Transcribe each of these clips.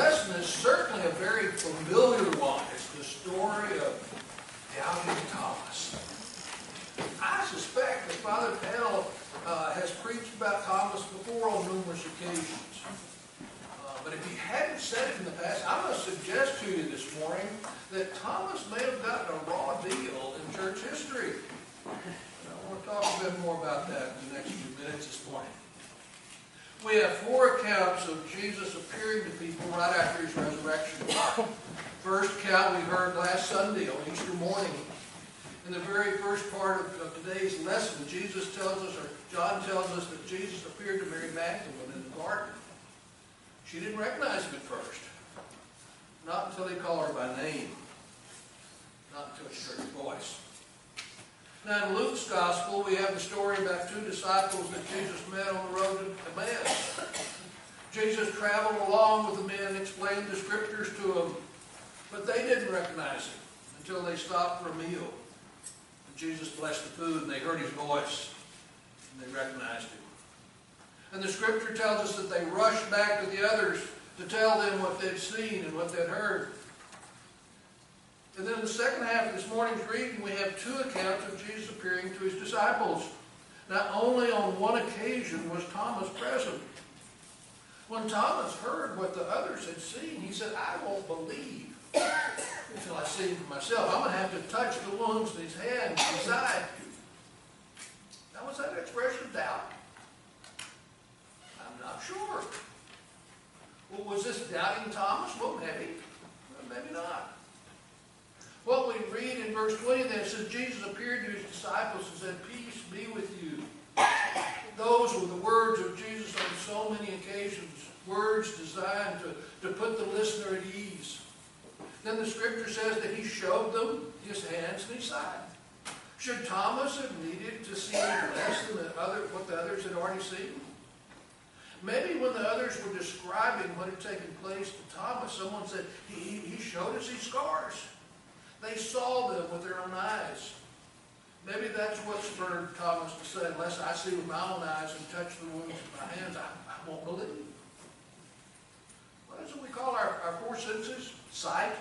lesson is certainly a very familiar one. It's the story of doubting Thomas. I suspect that Father Pell uh, has preached about Thomas before on numerous occasions. Uh, but if he hadn't said it in the past, I must suggest to you this morning that Thomas may have gotten a raw deal in church history. I want to talk a bit more about that in the next few minutes this morning. We have four accounts of Jesus appearing to people right after his resurrection. First account we heard last Sunday on Easter morning. In the very first part of, of today's lesson, Jesus tells us, or John tells us that Jesus appeared to Mary Magdalene in the garden. She didn't recognize him at first. Not until he called her by name. Not until she heard his voice. Now in Luke's gospel, we have the story about two disciples that Jesus met on the road to Emmaus. Jesus traveled along with the men explained the scriptures to them, but they didn't recognize him until they stopped for a meal. And Jesus blessed the food and they heard his voice and they recognized him. And the scripture tells us that they rushed back to the others to tell them what they'd seen and what they'd heard. And then in the second half of this morning's reading, we have two accounts of Jesus appearing to his disciples. Not only on one occasion was Thomas present. When Thomas heard what the others had seen, he said, I won't believe until I see for myself. I'm going to have to touch the wounds in his hand and side. Now, was that an expression of doubt? I'm not sure. Well, was this doubting Thomas? Well, maybe. Well, maybe not. What we read in verse 20 then says, Jesus appeared to his disciples and said, Peace be with you. Those were the words of Jesus on so many occasions, words designed to, to put the listener at ease. Then the scripture says that he showed them his hands and his side. Should Thomas have needed to see less than the other, what the others had already seen? Maybe when the others were describing what had taken place to Thomas, someone said, he, he showed us his scars. They saw them with their own eyes. Maybe that's what spurred Thomas to say, unless I see with my own eyes and touch the wounds with my hands, I, I won't believe. What is it we call our, our four senses? Sight.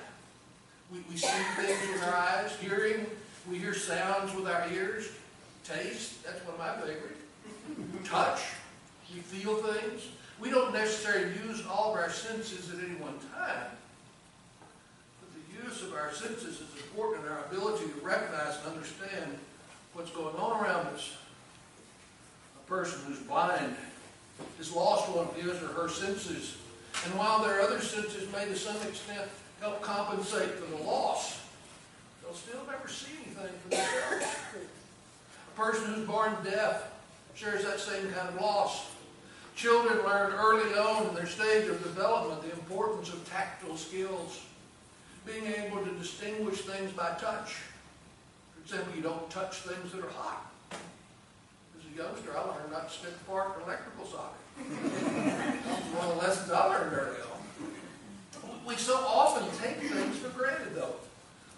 We, we see things with our eyes. Hearing. We hear sounds with our ears. Taste. That's one of my favorite. Touch. We feel things. We don't necessarily use all of our senses at any one time use of our senses is important in our ability to recognize and understand what's going on around us. A person who's blind is lost one of his or her senses. And while their other senses may to some extent help compensate for the loss, they'll still never see anything for themselves. A person who's born deaf shares that same kind of loss. Children learn early on in their stage of development the importance of tactile skills being able to distinguish things by touch. For example, you don't touch things that are hot. As a youngster, I learned not to stick apart an electrical socket. one of the lessons I learned early on. We so often take things for granted, though.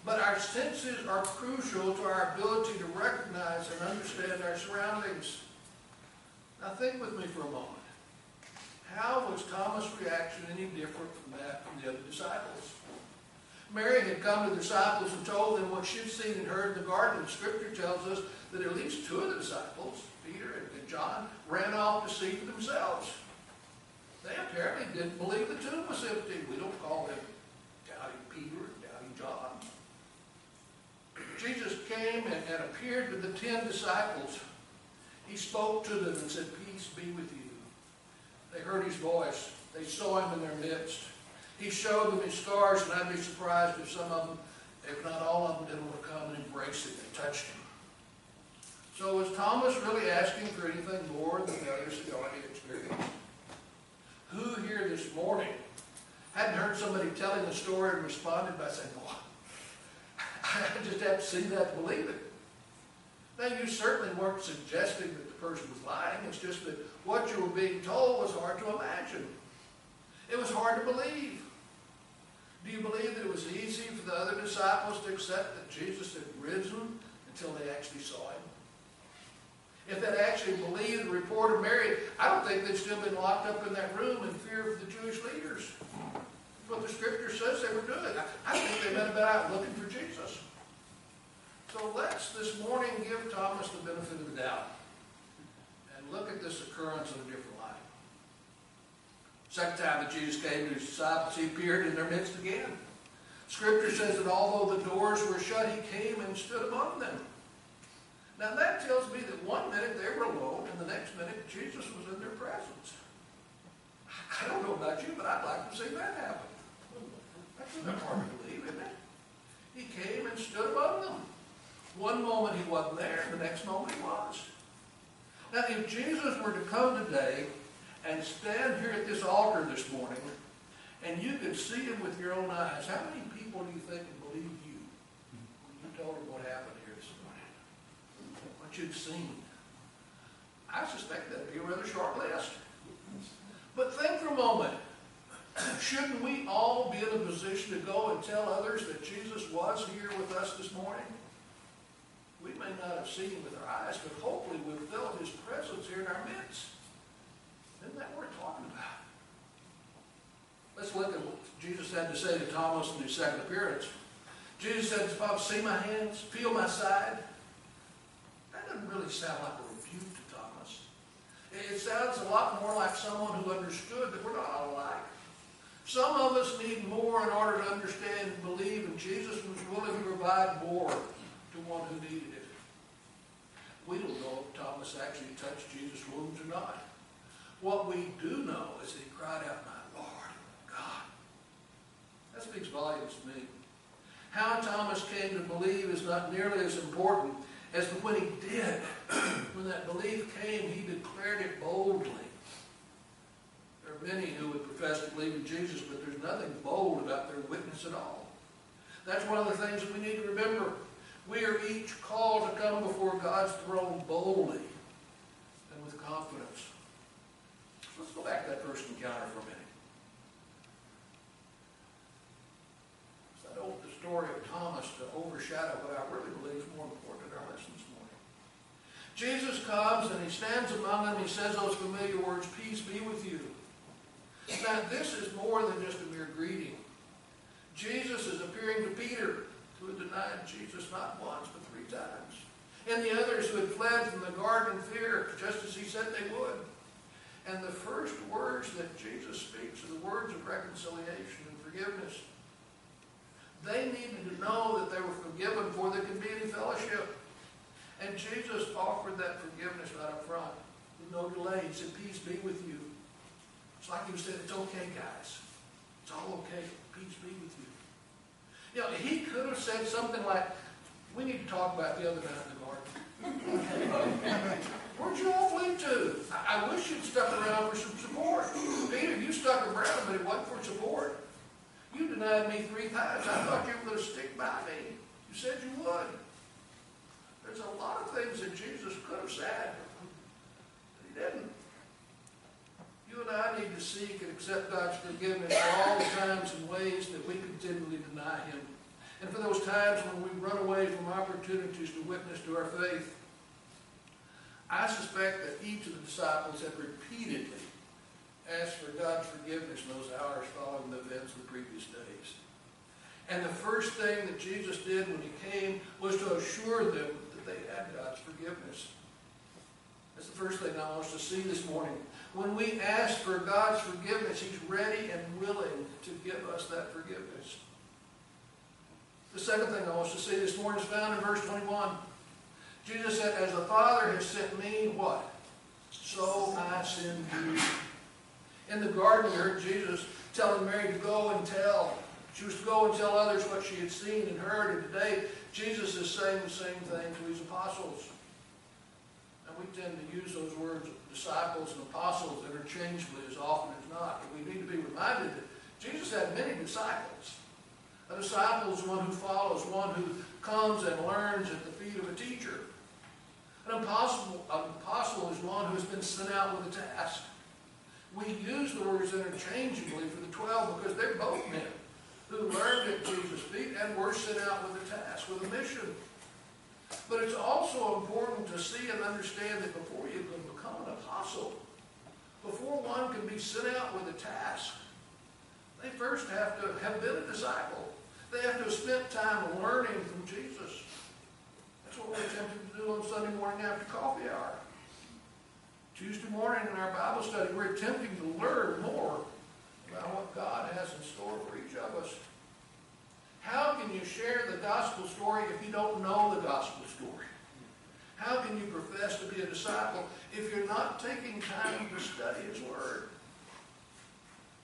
But our senses are crucial to our ability to recognize and understand our surroundings. Now think with me for a moment. How was Thomas' reaction any different from that from the other disciples? Mary had come to the disciples and told them what she'd seen and heard in the garden. The scripture tells us that at least two of the disciples, Peter and John, ran off to see for themselves. They apparently didn't believe the tomb was empty. We don't call them doubting Peter doubting John. Jesus came and, and appeared to the ten disciples. He spoke to them and said, Peace be with you. They heard his voice. They saw him in their midst. He showed them his scars, and I'd be surprised if some of them, if not all of them, didn't want to come and embrace him and touch him. So was Thomas really asking for anything more than the others had already experienced? Who here this morning hadn't heard somebody telling the story and responded by saying, well, I just have to see that to believe it. Now, you certainly weren't suggesting that the person was lying. It's just that what you were being told was hard to imagine. It was hard to believe. Do you believe that it was easy for the other disciples to accept that Jesus had risen until they actually saw him? If they'd actually believed the report of Mary, I don't think they'd still been locked up in that room in fear of the Jewish leaders. what the scripture says they were doing. I, think they meant about out looking for Jesus. So let's this morning give Thomas the benefit of the doubt and look at this occurrence in a different. Second time that Jesus came to his disciples, he appeared in their midst again. Scripture says that although the doors were shut, he came and stood among them. Now that tells me that one minute they were alone, and the next minute Jesus was in their presence. I don't know about you, but I'd like to see that happen. That's not hard to believe, isn't it? He came and stood among them. One moment he wasn't there, the next moment he was. Now, if Jesus were to come today and stand here at this altar this morning, and you could see him with your own eyes, how many people do you think would believe you when you told them what happened here this morning? What you'd seen? I suspect that'd be a rather short list. But think for a moment. Shouldn't we all be in a position to go and tell others that Jesus was here with us this morning? We may not have seen him with our eyes, but hopefully we've felt his presence here in our midst. Isn't that what we're talking about? Let's look at what Jesus had to say to Thomas in his second appearance. Jesus said, Father, see my hands, feel my side. That doesn't really sound like a rebuke to Thomas. It sounds a lot more like someone who understood that we're not all alike. Some of us need more in order to understand and believe, and Jesus was willing to provide more to one who needed it. We don't know if Thomas actually touched Jesus' wounds or not. What we do know is that he cried out, My Lord, God. That speaks volumes to me. How Thomas came to believe is not nearly as important as when he did. when that belief came, he declared it boldly. There are many who would profess to believe in Jesus, but there's nothing bold about their witness at all. That's one of the things we need to remember. We are each called to come before God's throne boldly and with confidence. So let's go back to that first encounter for a minute. I don't want the story of Thomas to overshadow what I really believe is more important in our lesson this morning. Jesus comes and he stands among them. He says those familiar words, Peace be with you. Now, this is more than just a mere greeting. Jesus is appearing to Peter, who had denied Jesus not once, but three times. And the others who had fled from the garden fear, just as he said they would. And the first words that Jesus speaks are the words of reconciliation and forgiveness. They needed to know that they were forgiven before there could be any fellowship. And Jesus offered that forgiveness right up front with no delay. He said, Peace be with you. It's like he said, It's okay, guys. It's all okay. Peace be with you. You know, he could have said something like, We need to talk about the other night in the garden. Where'd you all flee to? I, I wish you'd stuck around for some support. Peter, you stuck around, but it wasn't for support. You denied me three times. I thought you were going to stick by me. You said you would. There's a lot of things that Jesus could have said, but he didn't. You and I need to seek and accept God's forgiveness for all the times and ways that we continually deny Him. And for those times when we run away from opportunities to witness to our faith. I suspect that each of the disciples had repeatedly asked for God's forgiveness in those hours following the events of the previous days. And the first thing that Jesus did when he came was to assure them that they had God's forgiveness. That's the first thing I want us to see this morning. When we ask for God's forgiveness, he's ready and willing to give us that forgiveness. The second thing I want us to see this morning is found in verse 21. Jesus said, As the Father has sent me, what? So I send you. In the garden, we heard Jesus telling Mary to go and tell. She was to go and tell others what she had seen and heard. And today, Jesus is saying the same thing to his apostles. And we tend to use those words, disciples and apostles, interchangeably as often as not. But we need to be reminded that Jesus had many disciples. A disciple is one who follows, one who comes and learns at the feet of a teacher. An apostle, an apostle is one who has been sent out with a task. We use the words interchangeably for the twelve because they're both men who learned at Jesus' feet and were sent out with a task, with a mission. But it's also important to see and understand that before you can become an apostle, before one can be sent out with a task, They first have to have been a disciple. They have to have spent time learning from Jesus. That's what attempting do on Sunday morning after coffee hour. Tuesday morning in our Bible study, we're attempting to learn more about what God has in store for each of us. How can you share the gospel story if you don't know the gospel story? How can you profess to be a disciple if you're not taking time to study His Word?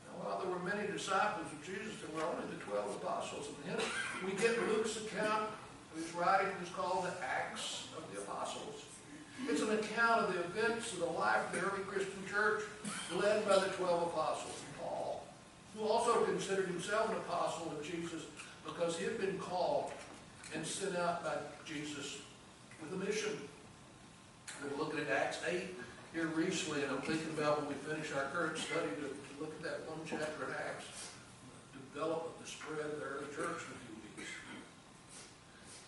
Now, while there were many disciples of Jesus, there were only the 12 apostles. And hence, we get Luke's account his writing is called the Acts of the Apostles. It's an account of the events of the life of the early Christian church led by the 12 apostles. Paul, who also considered himself an apostle of Jesus because he had been called and sent out by Jesus with a mission. We're looking at Acts 8 here recently, and I'm thinking about when we finish our current study to, to look at that one chapter in Acts, development, the spread of the early church in a few weeks.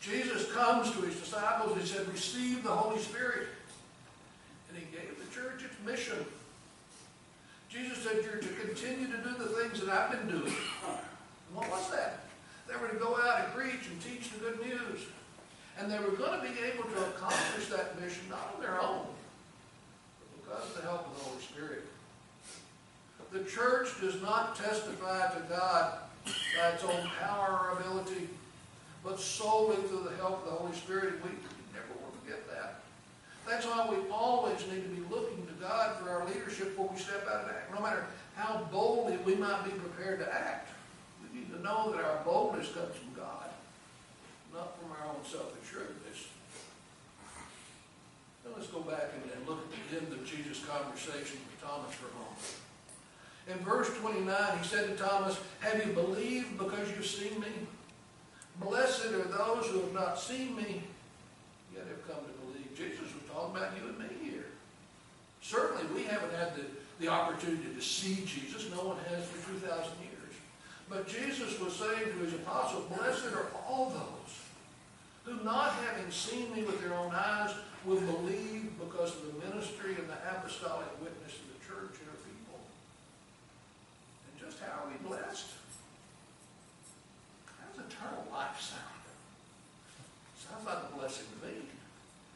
Jesus comes to his disciples, he said, receive the Holy Spirit. And he gave the church its mission. Jesus said, you're to continue to do the things that I've been doing. What was that? They were to go out and preach and teach the good news. And they were going to be able to accomplish that mission not on their own, but because of the help of the Holy Spirit. The church does not testify to God by its own power or ability, but solely through the help of the Holy Spirit. We never will forget that. That's why we always need to be looking to God for our leadership before we step out and act. No matter how boldly we might be prepared to act, we need to know that our boldness comes from God, not from our own self-assuredness. Now let's go back and, and look at the end of Jesus' conversation with Thomas for a moment. In verse 29, he said to Thomas, Have you believed because you've seen me? Blessed are those who have not seen me, yet have come to believe. Jesus was talking about you and me here. Certainly, we haven't had the, the opportunity to see Jesus. No one has for 2,000 years. But Jesus was saying to his apostles, Blessed are all those who, not having seen me with their own eyes, will believe because of the ministry and the apostolic witness of the church and her people. And just how are we blessed? How does eternal life sound? Sounds like a blessing to me.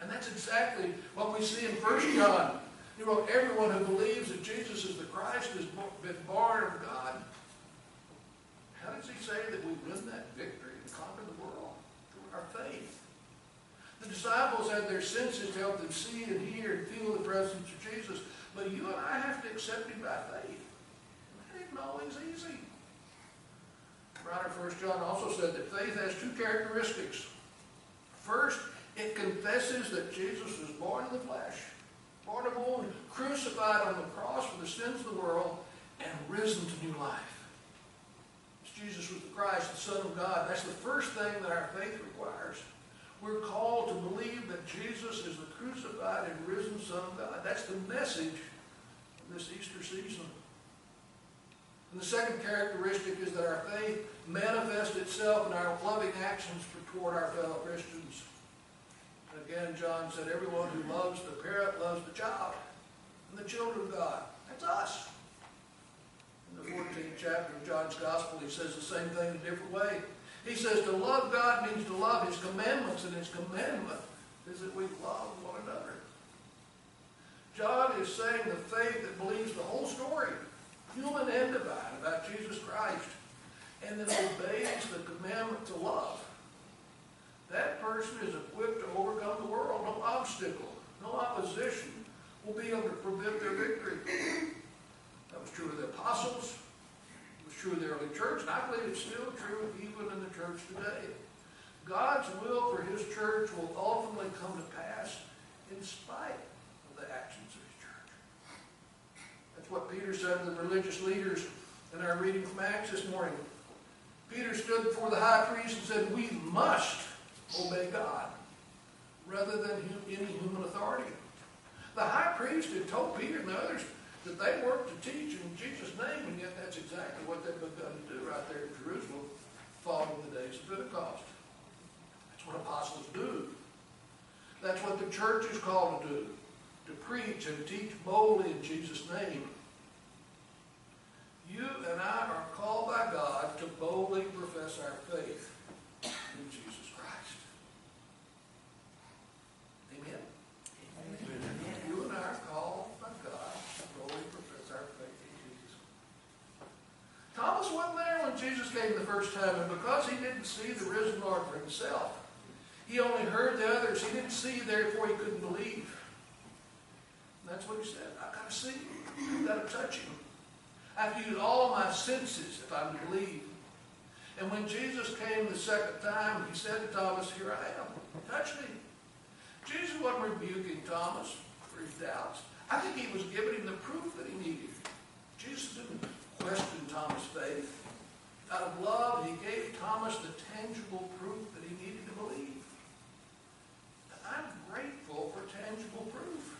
And that's exactly what we see in 1 John. He wrote, everyone who believes that Jesus is the Christ has been born of God. How does he say that we win that victory and conquer the world? Through our faith. The disciples had their senses to help them see and hear and feel the presence of Jesus. But you and I have to accept him by faith. That always easy. Writer 1 John also said that faith has two characteristics. First, it confesses that Jesus was born in the flesh, born of woman, crucified on the cross for the sins of the world, and risen to new life. Jesus was the Christ, the Son of God. That's the first thing that our faith requires. We're called to believe that Jesus is the crucified and risen Son of God. That's the message of this Easter season. And the second characteristic is that our faith manifests itself in our loving actions toward our fellow Christians. Again, John said, everyone who loves the parent loves the child and the children of God. That's us. In the 14th chapter of John's Gospel, he says the same thing in a different way. He says to love God means to love His commandments, and His commandment is that we love one another. John is saying the faith that believes the whole story, human and divine, about Jesus Christ, and then obeys the commandment to love. That person is equipped to overcome the world. No obstacle, no opposition will be able to prevent their victory. That was true of the apostles. It was true of the early church, and I believe it's still true even in the church today. God's will for his church will ultimately come to pass in spite of the actions of his church. That's what Peter said to the religious leaders in our reading from Acts this morning. Peter stood before the high priest and said, We must obey God rather than any human authority. The high priest had told Peter and the others that they weren't to teach in Jesus' name, and yet that's exactly what they've begun to do right there in Jerusalem following the days of Pentecost. That's what apostles do. That's what the church is called to do, to preach and teach boldly in Jesus' name. You and I are called by God to boldly profess our the first time, and because he didn't see the risen Lord for himself, he only heard the others. He didn't see, therefore he couldn't believe. And that's what he said. I've got to see him. I've got to touch him. I have to use all my senses if I'm to believe. And when Jesus came the second time, he said to Thomas, Here I am. Touch me. Jesus wasn't rebuking Thomas for his doubts. I think he was giving him the proof that he needed. Jesus didn't question Thomas' faith. Out of love, he gave Thomas the tangible proof that he needed to believe. And I'm grateful for tangible proof.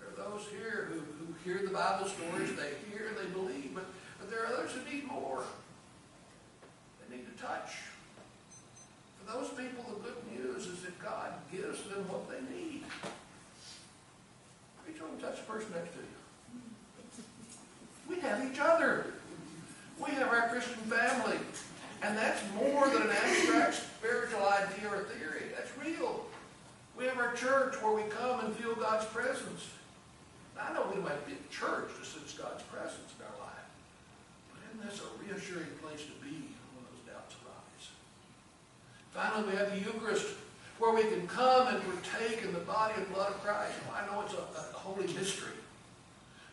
There are those here who, who hear the Bible stories, they hear they believe, but, but there are others who need more. They need to touch. For those people, the good news is that God gives them what they need. Reach over and touch the person next to you. We have each other. We have our Christian family. And that's more than an abstract spiritual idea or theory. That's real. We have our church where we come and feel God's presence. Now, I know we might be at church to sense God's presence in our life. But isn't this a reassuring place to be when those doubts arise? Finally, we have the Eucharist where we can come and partake in the body and blood of Christ. I know it's a, a holy mystery.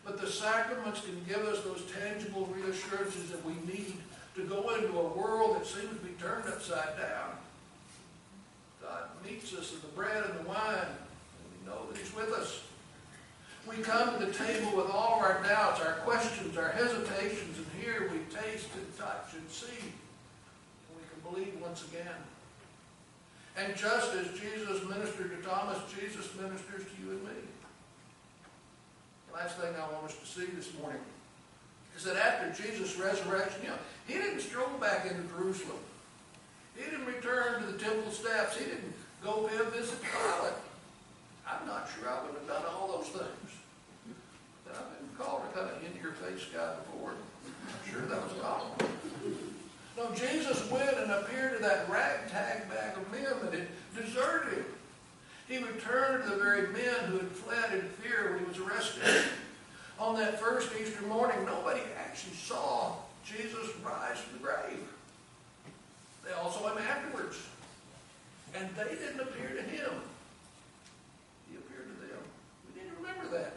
But the sacraments can give us those tangible reassurances that we need to go into a world that seems to be turned upside down. God meets us in the bread and the wine, and we know that He's with us. We come to the table with all our doubts, our questions, our hesitations, and here we taste and touch and see. And we can believe once again. And just as Jesus ministered to Thomas, Jesus ministers to you and me. The last thing I want us to see this morning is that after Jesus' resurrection, you know, he didn't stroll back into Jerusalem. He didn't return to the temple steps. He didn't go visit Pilate. I'm not sure I would have done all those things. But I've been called a kind of in-your-face guy before. I'm sure that was possible. No, Jesus went and appeared to that ragtag bag of men that had deserted him. He returned to the very men who had fled in fear when he was arrested. On that first Easter morning, nobody actually saw Jesus rise from the grave. They all saw him afterwards. And they didn't appear to him. He appeared to them. We need to remember that.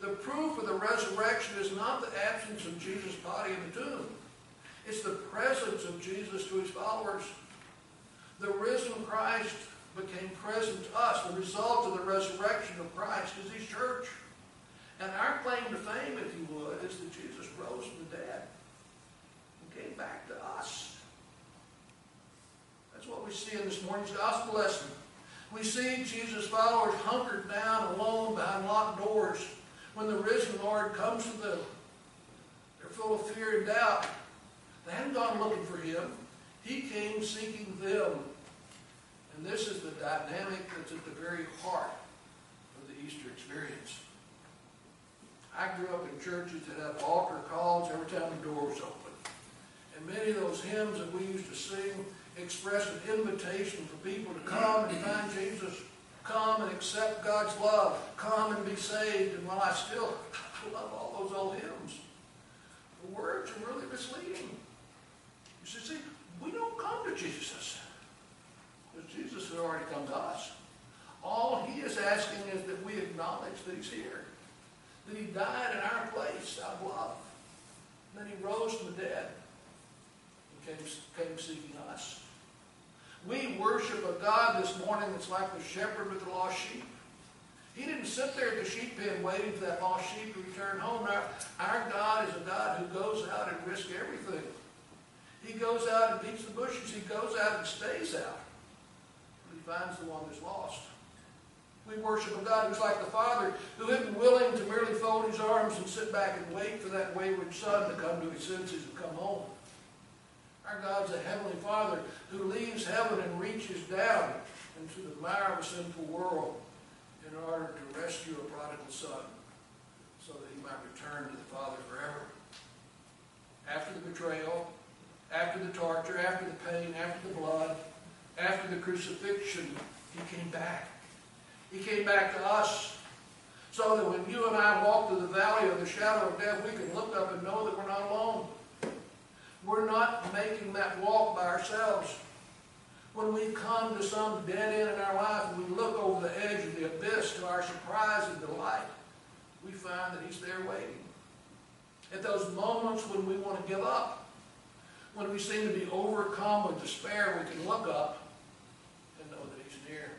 The proof of the resurrection is not the absence of Jesus' body in the tomb. It's the presence of Jesus to his followers. The risen Christ became present to us. The result of the resurrection of Christ is his church. And our claim to fame, if you would, is that Jesus rose from the dead and came back to us. That's what we see in this morning's gospel lesson. We see Jesus' followers hunkered down alone behind locked doors. When the risen Lord comes to them, they're full of fear and doubt. They hadn't gone looking for him. He came seeking them. And this is the dynamic that's at the very heart of the Easter experience. I grew up in churches that had altar calls every time the door was open. And many of those hymns that we used to sing expressed an invitation for people to come and find Jesus, come and accept God's love, come and be saved. And while I still love all those old hymns, the words are really misleading. You see, see, we don't come to Jesus because Jesus has already come to us. All he is asking is that we acknowledge that he's here, that he died in our place out of love, then he rose from the dead and came, came seeking us. We worship a God this morning that's like the shepherd with the lost sheep. He didn't sit there at the sheep pen waiting for that lost sheep to return home. Our, our God is a God who goes out and risks everything. He goes out and beats the bushes. He goes out and stays out. But he finds the one that's lost. We worship a God who's like the Father, who isn't willing to merely fold his arms and sit back and wait for that wayward son to come to his senses and come home. Our God's a heavenly Father who leaves heaven and reaches down into the mire of a sinful world in order to rescue a prodigal son so that he might return to the Father forever. After the betrayal, after the torture, after the pain, after the blood, after the crucifixion, he came back. He came back to us so that when you and I walk through the valley of the shadow of death, we can look up and know that we're not alone. We're not making that walk by ourselves. When we come to some dead end in our life and we look over the edge of the abyss to our surprise and delight, we find that He's there waiting. At those moments when we want to give up, when we seem to be overcome with despair, we can look up and know that He's near.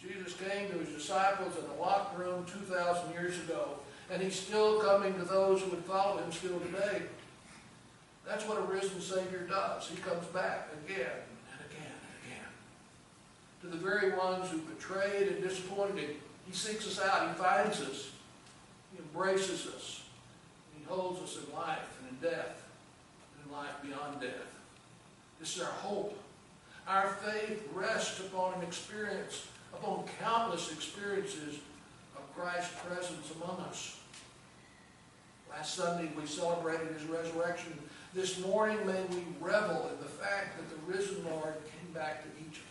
Jesus came to His disciples in a locked room 2,000 years ago, and He's still coming to those who would follow Him still today. That's what a risen Savior does. He comes back again and again and again. To the very ones who betrayed and disappointed Him, He seeks us out. He finds us. He embraces us. He holds us in life and in death, life beyond death. This is our hope. Our faith rests upon an experience, upon countless experiences of Christ's presence among us. Last Sunday we celebrated His resurrection. This morning may we revel in the fact that the risen Lord came back to us.